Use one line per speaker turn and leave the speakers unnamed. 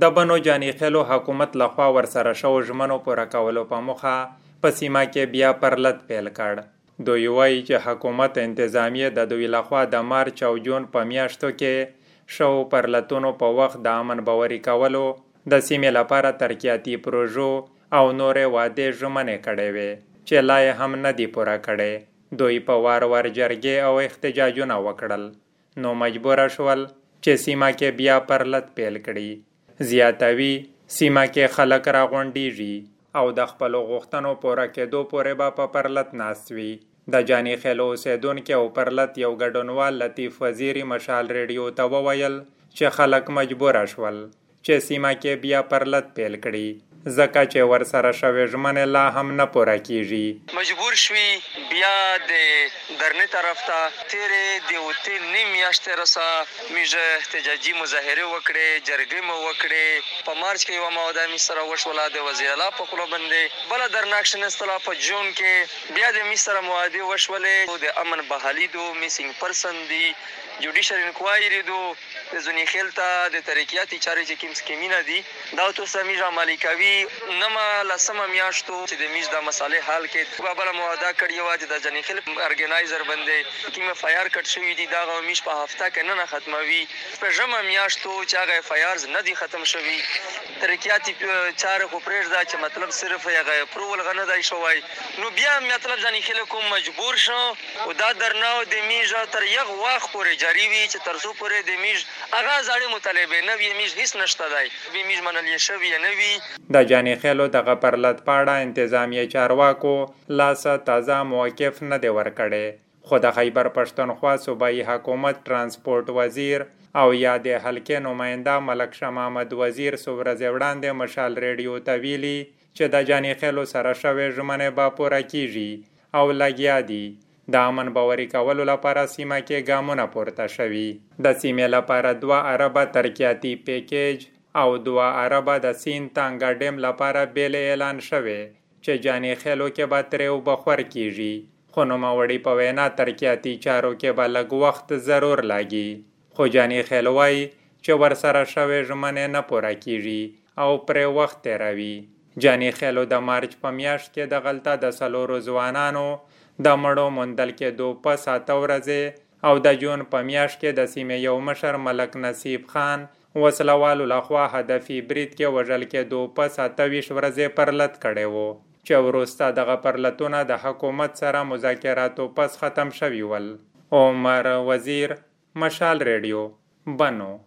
د بنو جانی خلو حکومت لخوا ورسره شو ژمنو پوره کولو په مخه په سیمه کې بیا پرلط پیل کړ. دوی وایي چې حکومت انتظامیه د دوی لخوا د مارچ او جون په میاشتو کې شو پرلطونو په وخت د امن باوري کولو، د سیمې لپاره ترکیاتی پروژو او نورې وعدې ژمنې کړې وې، چې لا هم نه دی پوره کړي دوی په وار وار جرګې او احتجاجونه وکړل. نو مجبور شول چې سیمه کې بیا پرلط پیل کړي. زیاتوي، سیمه کې خلک راغونډیږي او د خپلو غوښتنو پوره کېدو پورې به په پرلت ناست وي. د جاني خیلو اوسېدونکي او پرلت یو ګډونوال لطیف وزیری مشال ریډیو ته وویل چې خلک مجبور شول چې سیمه کې بیا پرلت پیل کړي. زکه چې ور سره شوی ژمنه لا هم نه پوره کیږي.
مجبور شوي بیا د درنې طرف ته تیرې د وتی نیم میاشتې رسا میژه احتجاجي مظاهره وکړې، جرګې مو وکړې. په مارچ کې یو موده می سره وشوله د وزیر الله په خپل باندې. بل درناک شنستله په جون کې. بیا د می سره موادي وشولې. د امن بحالي دو میسینګ پرسن دی جوډیشل انکوایری دو. د زونی خیل ته د ترقیاتي چارې چې کوم سکیمینه دي. دا تو سمیج عملی کوي نما لسمه میاشتو چې د میز د مسالې حل کې بابل مواده کړی و چې د جنی خیل ارګنایزر باندې کوم فایر کټ شوی دي دا غو میش په هفته کې نه ختموي. په جمع میاشتو چې هغه فایرز نه دي ختم شوی. ترقیاتي چارې خو پرېږده چې مطلب صرف هغه اپروول غنه دی شوی. نو بیا مطلب ځنی خیل کوم مجبور شو. او دا درناو د میژ تر یغ واخ پورې جاری وي چې ترڅو پورې د میژ هغه زړې مطالبه نه وي میژ هیڅ نشته دی. وی میژ منل شوی نه وي.
د جاني خیلو دغه پرلط پاړه انتظامیه چارواکو لاسه تازه موقف نه دی ورکړي خو د خیبر پښتونخوا صوبایي حکومت ترانسپورت وزیر او یا د حلقې نماینده ملک شاه محمد وزیر سورز وړاندې مشال ریډیو ته ویلي چې د جاني خیلو سره شوې ژمنې به پوره کیږي او لګیا دي د امن باوري کولو لپاره سیمه کې ګامونه پورته شوي. د سیمې لپاره دوه اربه ترکیاتی پیکیج او دوه اربه د سین تانګا ډیم لپاره بیل اعلان شوی چې جاني خېلو کې به ترې وبخور کیږي. خو نوموړي په وینا ترکیاتی چارو کې به لږ وخت ضرور لاګي. خو جاني خېل وایي چې ورسره شوی ژمنې نه پوره کیږي او پرې وخت تیروي جاني خېلو د مارچ په میاشت کې د غلطه د سلورو ځوانانو د مړو موندل کېدو په ساته ورځې او د جون په میاشت کې د سیمې یو مشر ملک نصیب خان وسلوالو لخوا هدفي برید کې وژل کېدو په ساته ویشت ورځې لت کړی وو، چې وروسته دغه پرلطونه د حکومت سره مذاکراتو پس ختم شوي ول. عمر وزیر، مشال ریډیو، بنو.